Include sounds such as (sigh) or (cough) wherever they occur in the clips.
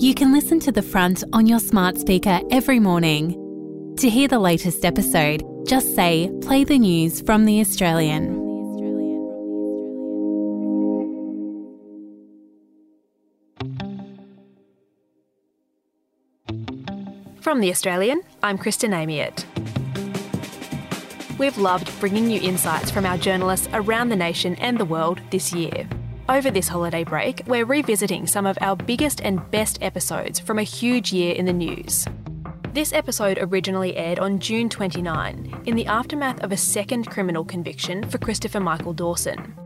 You can listen to The Front on your smart speaker every morning. To hear the latest episode, just say, play the news from The Australian. From The Australian, I'm Kristen Amiet. We've loved bringing you insights from our journalists around the nation and the world this year. Over this holiday break, we're revisiting some of our biggest and best episodes from a huge year in the news. This episode originally aired on June 29, in the aftermath of a second criminal conviction for Christopher Michael Dawson.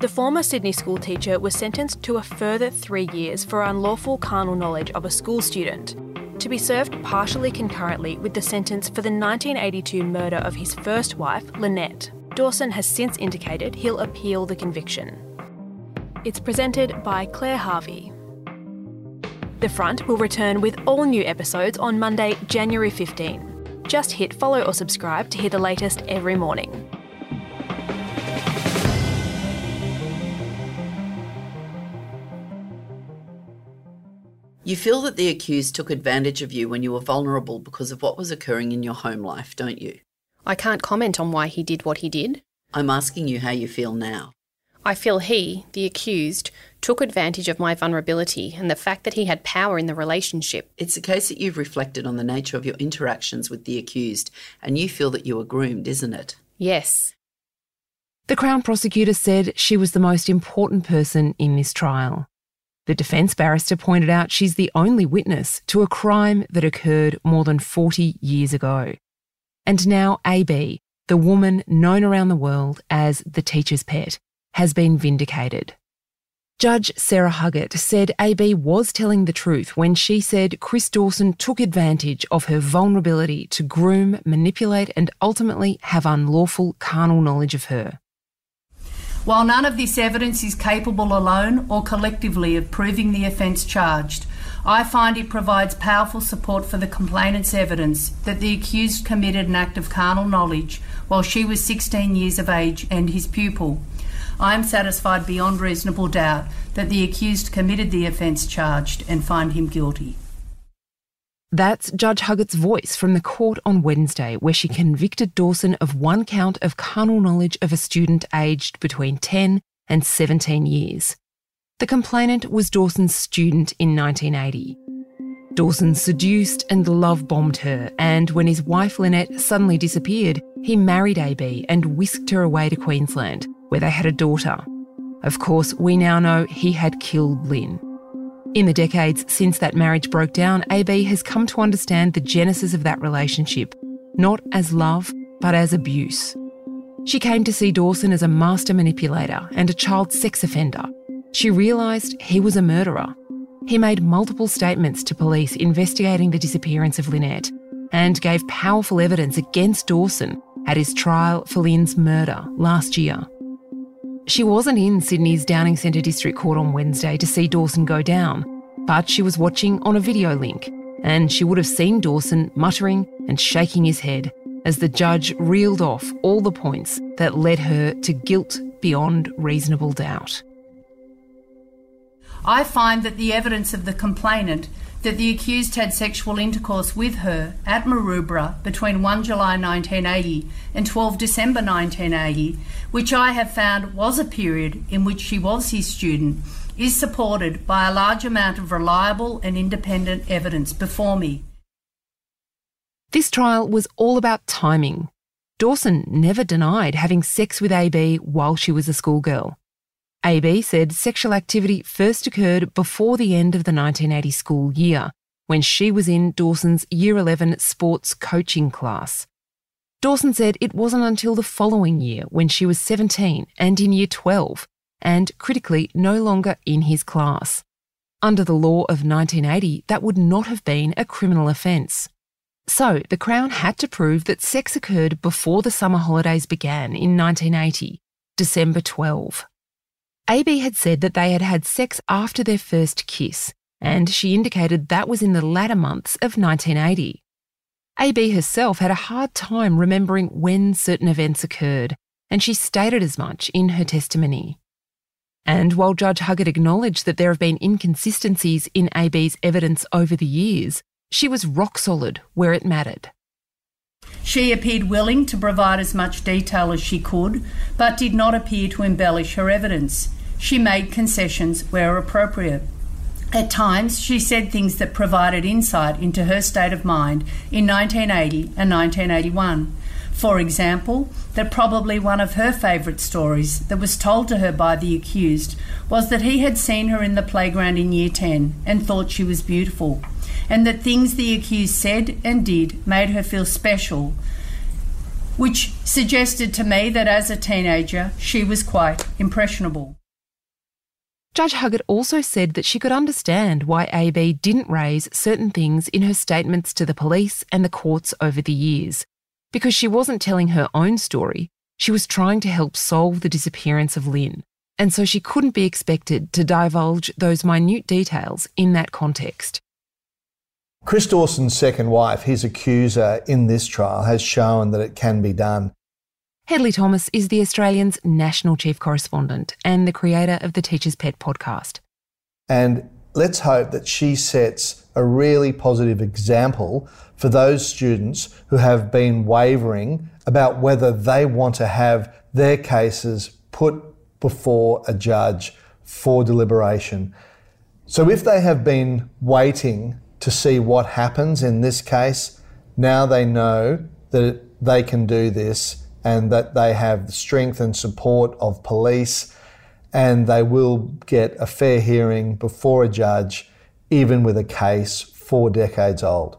The former Sydney school teacher was sentenced to a further three years for unlawful carnal knowledge of a school student, to be served partially concurrently with the sentence for the 1982 murder of his first wife, Lynette. Dawson has since indicated he'll appeal the conviction. It's presented by Claire Harvey. The Front will return with all new episodes on Monday, January 15. Just hit follow or subscribe to hear the latest every morning. You feel that the accused took advantage of you when you were vulnerable because of what was occurring in your home life, don't you? I can't comment on why he did what he did. I'm asking you how you feel now. I feel he, the accused, took advantage of my vulnerability and the fact that he had power in the relationship. It's a case that you've reflected on the nature of your interactions with the accused and you feel that you were groomed, isn't it? Yes. The Crown prosecutor said she was the most important person in this trial. The defence barrister pointed out she's the only witness to a crime that occurred more than 40 years ago. And now AB, the woman known around the world as the teacher's pet, has been vindicated. Judge Sarah Huggett said AB was telling the truth when she said Chris Dawson took advantage of her vulnerability to groom, manipulate, and ultimately have unlawful carnal knowledge of her. While none of this evidence is capable alone or collectively of proving the offence charged, I find it provides powerful support for the complainant's evidence that the accused committed an act of carnal knowledge while she was 16 years of age and his pupil. I am satisfied beyond reasonable doubt that the accused committed the offence charged and find him guilty. That's Judge Huggett's voice from the court on Wednesday, where she convicted Dawson of one count of carnal knowledge of a student aged between 10 and 17 years. The complainant was Dawson's student in 1980. Dawson seduced and love bombed her, and when his wife Lynette suddenly disappeared, he married AB and whisked her away to Queensland, where they had a daughter. Of course, we now know he had killed Lynn. In the decades since that marriage broke down, AB has come to understand the genesis of that relationship, not as love, but as abuse. She came to see Dawson as a master manipulator and a child sex offender. She realised he was a murderer. He made multiple statements to police investigating the disappearance of Lynette and gave powerful evidence against Dawson at his trial for Lynn's murder last year. She wasn't in Sydney's Downing Centre District Court on Wednesday to see Dawson go down, but she was watching on a video link, and she would have seen Dawson muttering and shaking his head as the judge reeled off all the points that led her to guilt beyond reasonable doubt. I find that the evidence of the complainant that the accused had sexual intercourse with her at Maroubra between 1 July 1980 and 12 December 1980, which I have found was a period in which she was his student, is supported by a large amount of reliable and independent evidence before me. This trial was all about timing. Dawson never denied having sex with AB while she was a schoolgirl. AB said sexual activity first occurred before the end of the 1980 school year, when she was in Dawson's Year 11 sports coaching class. Dawson said it wasn't until the following year, when she was 17 and in Year 12, and critically, no longer in his class. Under the law of 1980, that would not have been a criminal offence. So, the Crown had to prove that sex occurred before the summer holidays began in 1980, December 12. AB had said that they had had sex after their first kiss, and she indicated that was in the latter months of 1980. AB herself had a hard time remembering when certain events occurred, and she stated as much in her testimony. And while Judge Huggett acknowledged that there have been inconsistencies in AB's evidence over the years, she was rock solid where it mattered. She appeared willing to provide as much detail as she could, but did not appear to embellish her evidence. She made concessions where appropriate. At times, she said things that provided insight into her state of mind in 1980 and 1981. For example, that probably one of her favourite stories that was told to her by the accused was that he had seen her in the playground in year 10 and thought she was beautiful, and that things the accused said and did made her feel special, which suggested to me that as a teenager she was quite impressionable. Judge Huggett also said that she could understand why AB didn't raise certain things in her statements to the police and the courts over the years. Because she wasn't telling her own story, she was trying to help solve the disappearance of Lynn, and so she couldn't be expected to divulge those minute details in that context. Chris Dawson's second wife, his accuser in this trial, has shown that it can be done. Hedley Thomas is the Australian's national chief correspondent and the creator of the Teacher's Pet podcast. And let's hope that she sets a really positive example for those students who have been wavering about whether they want to have their cases put before a judge for deliberation. So if they have been waiting to see what happens in this case, now they know that they can do this and that they have the strength and support of police and they will get a fair hearing before a judge, even with a case four decades old.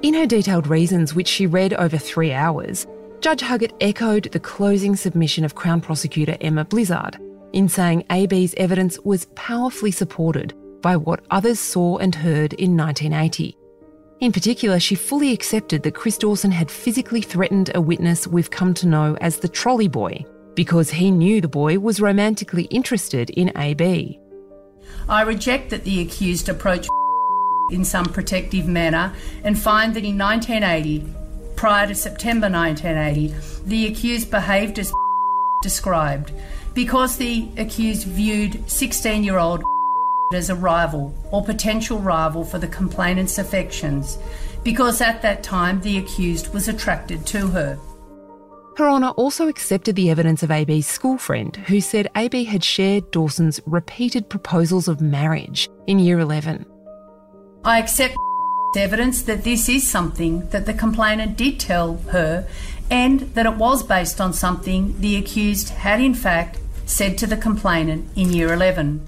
In her detailed reasons, which she read over three hours, Judge Huggett echoed the closing submission of Crown Prosecutor Emma Blizzard in saying AB's evidence was powerfully supported by what others saw and heard in 1980. In particular, she fully accepted that Chris Dawson had physically threatened a witness we've come to know as the trolley boy because he knew the boy was romantically interested in AB. I reject that the accused approached (laughs) in some protective manner and find that in 1980, prior to September 1980, the accused behaved as (laughs) described because the accused viewed 16 year old as a rival or potential rival for the complainant's affections because at that time the accused was attracted to her. Her Honour also accepted the evidence of AB's school friend who said AB had shared Dawson's repeated proposals of marriage in year 11. I accept (laughs) evidence that this is something that the complainant did tell her and that it was based on something the accused had in fact said to the complainant in year 11.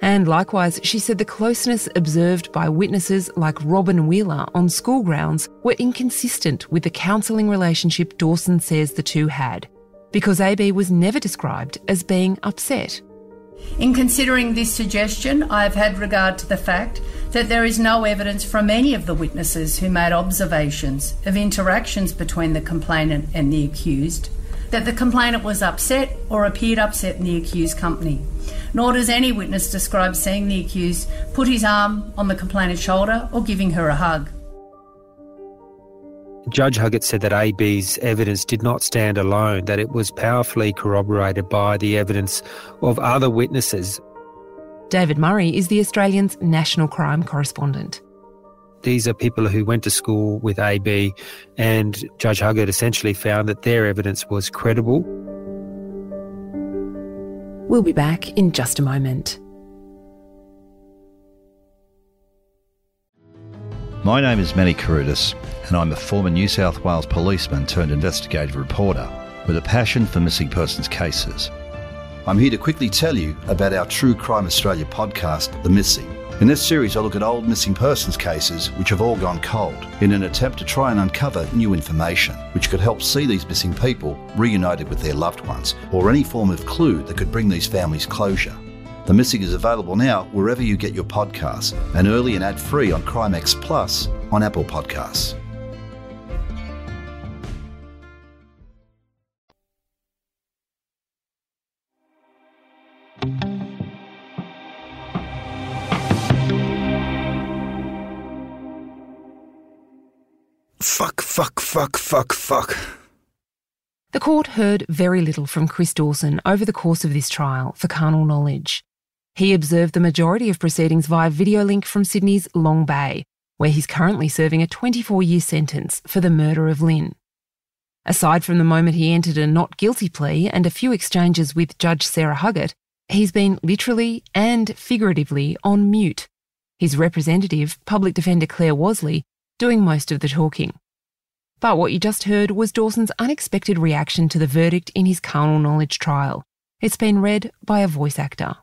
And likewise, she said the closeness observed by witnesses like Robin Wheeler on school grounds were inconsistent with the counselling relationship Dawson says the two had, because AB was never described as being upset. In considering this suggestion, I have had regard to the fact that there is no evidence from any of the witnesses who made observations of interactions between the complainant and the accused that the complainant was upset or appeared upset in the accused company. Nor does any witness describe seeing the accused put his arm on the complainant's shoulder or giving her a hug. Judge Huggett said that AB's evidence did not stand alone, that it was powerfully corroborated by the evidence of other witnesses. David Murray is the Australian's national crime correspondent. These are people who went to school with AB, and Judge Huggett essentially found that their evidence was credible. We'll be back in just a moment. My name is Manny Carudis, and I'm a former New South Wales policeman turned investigative reporter with a passion for missing persons cases. I'm here to quickly tell you about our True Crime Australia podcast, The Missing. In this series, I look at old missing persons cases which have all gone cold in an attempt to try and uncover new information which could help see these missing people reunited with their loved ones or any form of clue that could bring these families closure. The Missing is available now wherever you get your podcasts and early and ad free on Crimex Plus on Apple Podcasts. Fuck, fuck, fuck, fuck, fuck. The court heard very little from Chris Dawson over the course of this trial for carnal knowledge. He observed the majority of proceedings via video link from Sydney's Long Bay, where he's currently serving a 24 year sentence for the murder of Lynn. Aside from the moment he entered a not guilty plea and a few exchanges with Judge Sarah Huggett, he's been literally and figuratively on mute. His representative, Public Defender Claire Wasley, doing most of the talking. But what you just heard was Dawson's unexpected reaction to the verdict in his carnal knowledge trial. It's been read by a voice actor.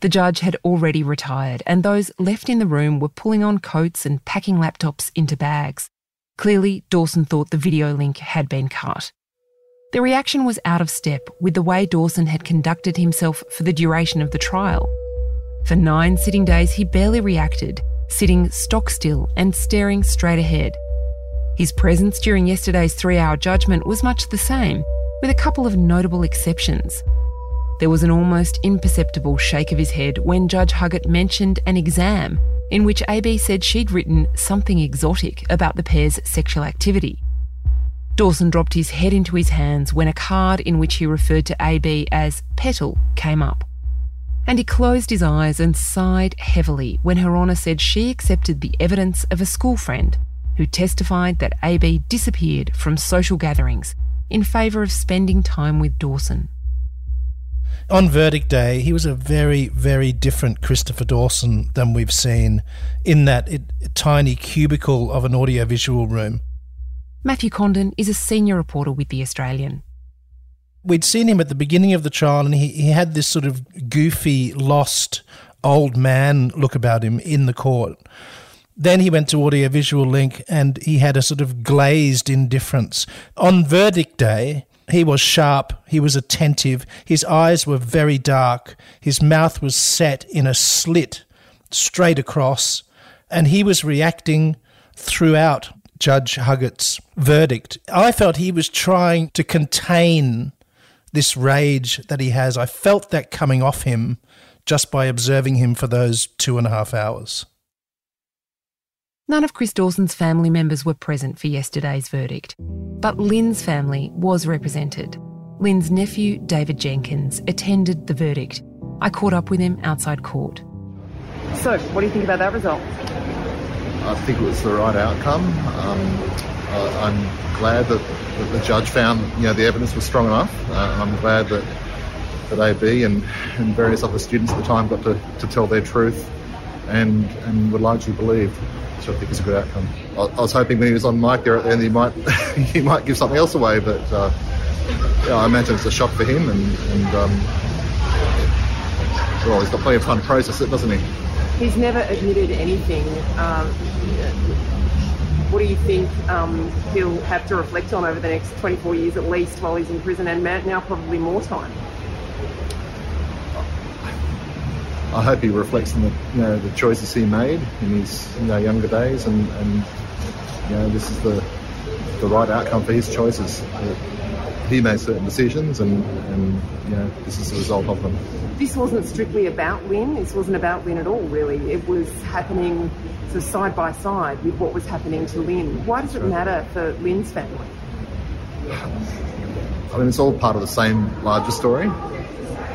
The judge had already retired, and those left in the room were pulling on coats and packing laptops into bags. Clearly, Dawson thought the video link had been cut. The reaction was out of step with the way Dawson had conducted himself for the duration of the trial. For nine sitting days, he barely reacted, sitting stock still and staring straight ahead. His presence during yesterday's three hour judgment was much the same, with a couple of notable exceptions. There was an almost imperceptible shake of his head when Judge Huggett mentioned an exam in which AB said she'd written something exotic about the pair's sexual activity. Dawson dropped his head into his hands when a card in which he referred to AB as Petal came up. And he closed his eyes and sighed heavily when Her Honour said she accepted the evidence of a school friend who testified that AB disappeared from social gatherings in favour of spending time with Dawson. On verdict day, he was a very, very different Christopher Dawson than we've seen in that it, tiny cubicle of an audiovisual room. Matthew Condon is a senior reporter with The Australian. We'd seen him at the beginning of the trial, and he, he had this sort of goofy, lost old man look about him in the court. Then he went to audiovisual link and he had a sort of glazed indifference. On verdict day, he was sharp, he was attentive, his eyes were very dark, his mouth was set in a slit straight across, and he was reacting throughout Judge Huggett's verdict. I felt he was trying to contain this rage that he has. I felt that coming off him just by observing him for those two and a half hours. None of Chris Dawson's family members were present for yesterday's verdict, but Lynn's family was represented. Lynn's nephew, David Jenkins, attended the verdict. I caught up with him outside court. So, what do you think about that result? I think it was the right outcome. Um, I'm glad that, that, the judge found you know the evidence was strong enough. Uh, I'm glad that that AB and, and various other students at the time got to, to tell their truth and and were largely believed. So I think it's a good outcome. I, I, was hoping when he was on mic there at the end, he might (laughs) he might give something else away, but uh, yeah, I imagine it's a shock for him, and, and um, well, he's got plenty of time to process it, doesn't he? He's never admitted anything. Um, what do you think um, he'll have to reflect on over the next 24 years at least while he's in prison, and now probably more time? I hope he reflects on the you know the choices he made in his you know younger days, and, and you know this is the the right outcome for his choices. He made certain decisions, and, and you know this is the result of them. This wasn't strictly about Lynn. This wasn't about Lynn at all, really. It was happening sort of side by side with what was happening to Lynn. Why does it matter for Lynn's family? I mean, it's all part of the same larger story,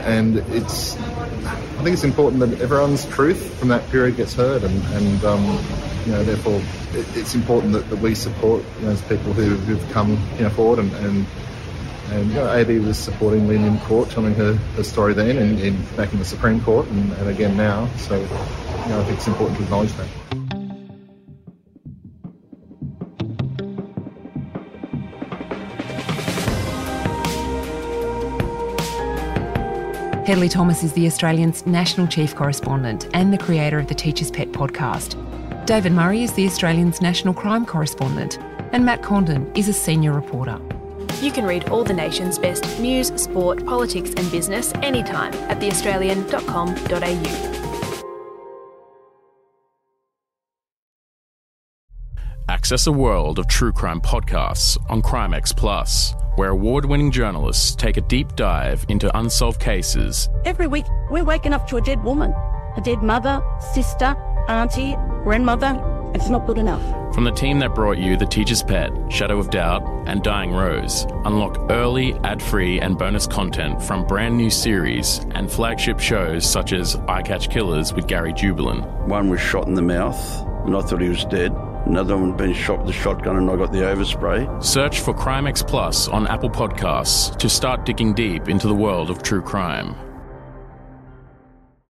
and it's I think it's important that everyone's truth from that period gets heard, and, and um, you know, therefore, it, it's important that, that we support you know, those people who, who've come you know, forward and, and and you know, AB was supporting Lynn in court, telling her, her story then, and, and back in the Supreme Court, and, and again now. So, you know, I think it's important to acknowledge that. Hedley Thomas is the Australian's national chief correspondent and the creator of the Teacher's Pet podcast. David Murray is the Australian's national crime correspondent, and Matt Condon is a senior reporter. You can read all the nation's best news, sport, politics, and business anytime at theaustralian.com.au. Access a world of true crime podcasts on Crimex Plus where award winning journalists take a deep dive into unsolved cases. Every week, we're waking up to a dead woman, a dead mother, sister, auntie, grandmother. It's not good enough. From the team that brought you The Teacher's Pet, Shadow of Doubt, and Dying Rose, unlock early, ad free, and bonus content from brand new series and flagship shows such as I Catch Killers with Gary Jubelin. One was shot in the mouth, and I thought he was dead. Another one had been shot with a shotgun, and I got the overspray. Search for Crimex Plus on Apple Podcasts to start digging deep into the world of true crime.